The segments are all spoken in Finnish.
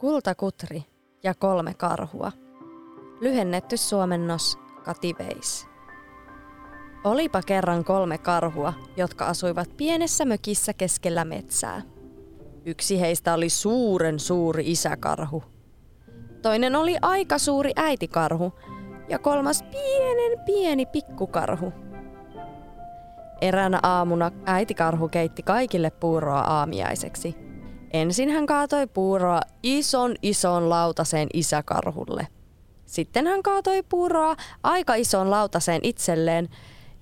Kultakutri ja kolme karhua. Lyhennetty suomennos Kativeis. Olipa kerran kolme karhua, jotka asuivat pienessä mökissä keskellä metsää. Yksi heistä oli suuren suuri isäkarhu. Toinen oli aika suuri äitikarhu ja kolmas pienen pieni pikkukarhu. Eräänä aamuna äitikarhu keitti kaikille puuroa aamiaiseksi – Ensin hän kaatoi puuroa ison ison lautaseen isäkarhulle. Sitten hän kaatoi puuroa aika ison lautaseen itselleen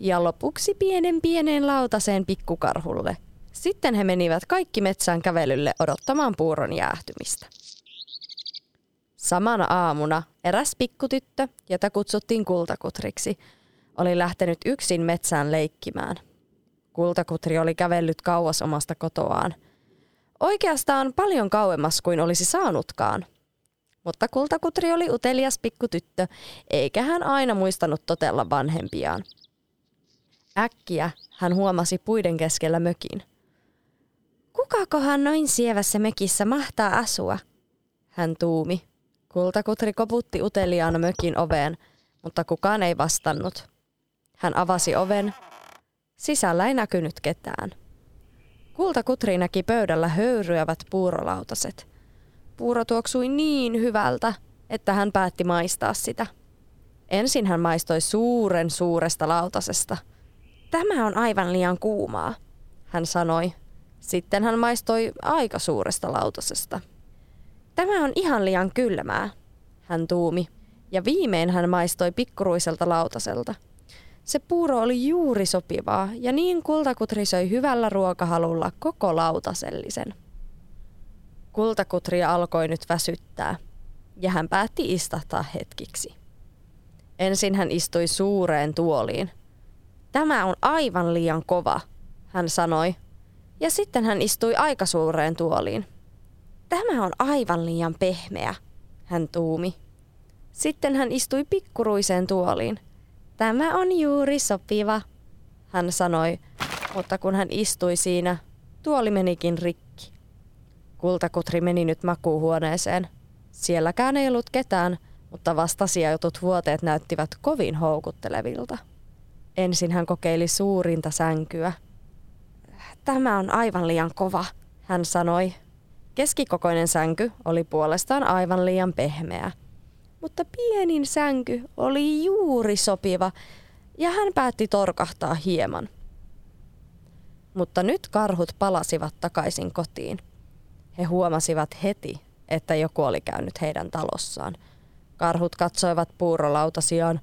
ja lopuksi pienen pienen lautaseen pikkukarhulle. Sitten he menivät kaikki metsään kävelylle odottamaan puuron jäähtymistä. Samana aamuna eräs pikkutyttö, jota kutsuttiin kultakutriksi, oli lähtenyt yksin metsään leikkimään. Kultakutri oli kävellyt kauas omasta kotoaan – Oikeastaan paljon kauemmas kuin olisi saanutkaan. Mutta kultakutri oli utelias pikkutyttö, eikä hän aina muistanut totella vanhempiaan. Äkkiä hän huomasi puiden keskellä mökin. Kukakohan noin sievässä mökissä mahtaa asua? Hän tuumi. Kultakutri koputti uteliaana mökin oveen, mutta kukaan ei vastannut. Hän avasi oven. Sisällä ei näkynyt ketään. Kultakutri näki pöydällä höyryävät puurolautaset. Puuro tuoksui niin hyvältä, että hän päätti maistaa sitä. Ensin hän maistoi suuren suuresta lautasesta. Tämä on aivan liian kuumaa, hän sanoi. Sitten hän maistoi aika suuresta lautasesta. Tämä on ihan liian kylmää, hän tuumi. Ja viimein hän maistoi pikkuruiselta lautaselta – se puuro oli juuri sopivaa ja niin kultakutri söi hyvällä ruokahalulla koko lautasellisen. Kultakutri alkoi nyt väsyttää ja hän päätti istahtaa hetkiksi. Ensin hän istui suureen tuoliin. Tämä on aivan liian kova, hän sanoi. Ja sitten hän istui aika suureen tuoliin. Tämä on aivan liian pehmeä, hän tuumi. Sitten hän istui pikkuruiseen tuoliin – Tämä on juuri sopiva, hän sanoi, mutta kun hän istui siinä, tuoli menikin rikki. Kultakutri meni nyt makuuhuoneeseen. Sielläkään ei ollut ketään, mutta vastasijautut vuoteet näyttivät kovin houkuttelevilta. Ensin hän kokeili suurinta sänkyä. Tämä on aivan liian kova, hän sanoi. Keskikokoinen sänky oli puolestaan aivan liian pehmeä – mutta pienin sänky oli juuri sopiva ja hän päätti torkahtaa hieman. Mutta nyt karhut palasivat takaisin kotiin. He huomasivat heti, että joku oli käynyt heidän talossaan. Karhut katsoivat puurolautasiaan.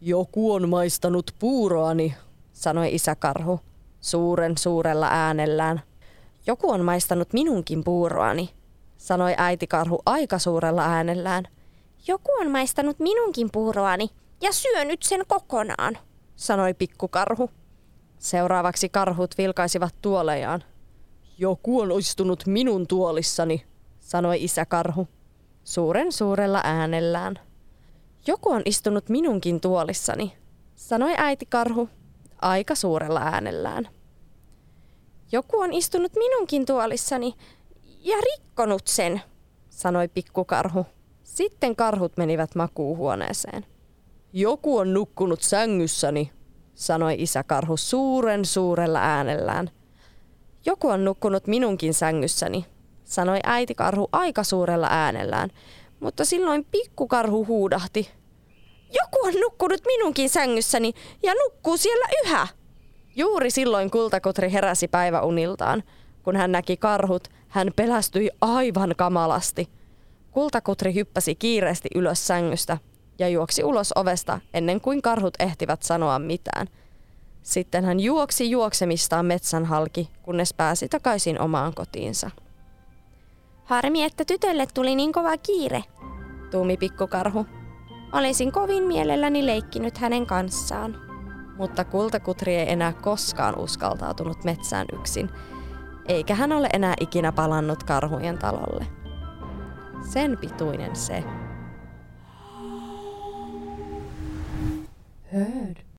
Joku on maistanut puuroani, sanoi isä karhu suuren suurella äänellään. Joku on maistanut minunkin puuroani, sanoi äiti karhu aika suurella äänellään. Joku on maistanut minunkin puuroani ja syönyt sen kokonaan, sanoi pikkukarhu. Seuraavaksi karhut vilkaisivat tuolejaan. Joku on istunut minun tuolissani, sanoi isäkarhu, suuren suurella äänellään. Joku on istunut minunkin tuolissani, sanoi äitikarhu, aika suurella äänellään. Joku on istunut minunkin tuolissani ja rikkonut sen, sanoi pikkukarhu, sitten karhut menivät makuuhuoneeseen. Joku on nukkunut sängyssäni, sanoi isä karhu suuren suurella äänellään. Joku on nukkunut minunkin sängyssäni, sanoi äiti karhu aika suurella äänellään, mutta silloin pikkukarhu huudahti. Joku on nukkunut minunkin sängyssäni ja nukkuu siellä yhä. Juuri silloin kultakotri heräsi päiväuniltaan. Kun hän näki karhut, hän pelästyi aivan kamalasti – Kultakutri hyppäsi kiireesti ylös sängystä ja juoksi ulos ovesta ennen kuin karhut ehtivät sanoa mitään. Sitten hän juoksi juoksemistaan metsän halki, kunnes pääsi takaisin omaan kotiinsa. Harmi, että tytölle tuli niin kova kiire, tuumi pikkukarhu. Olisin kovin mielelläni leikkinyt hänen kanssaan. Mutta kultakutri ei enää koskaan uskaltautunut metsään yksin, eikä hän ole enää ikinä palannut karhujen talolle. Sen pituinen se. Heard.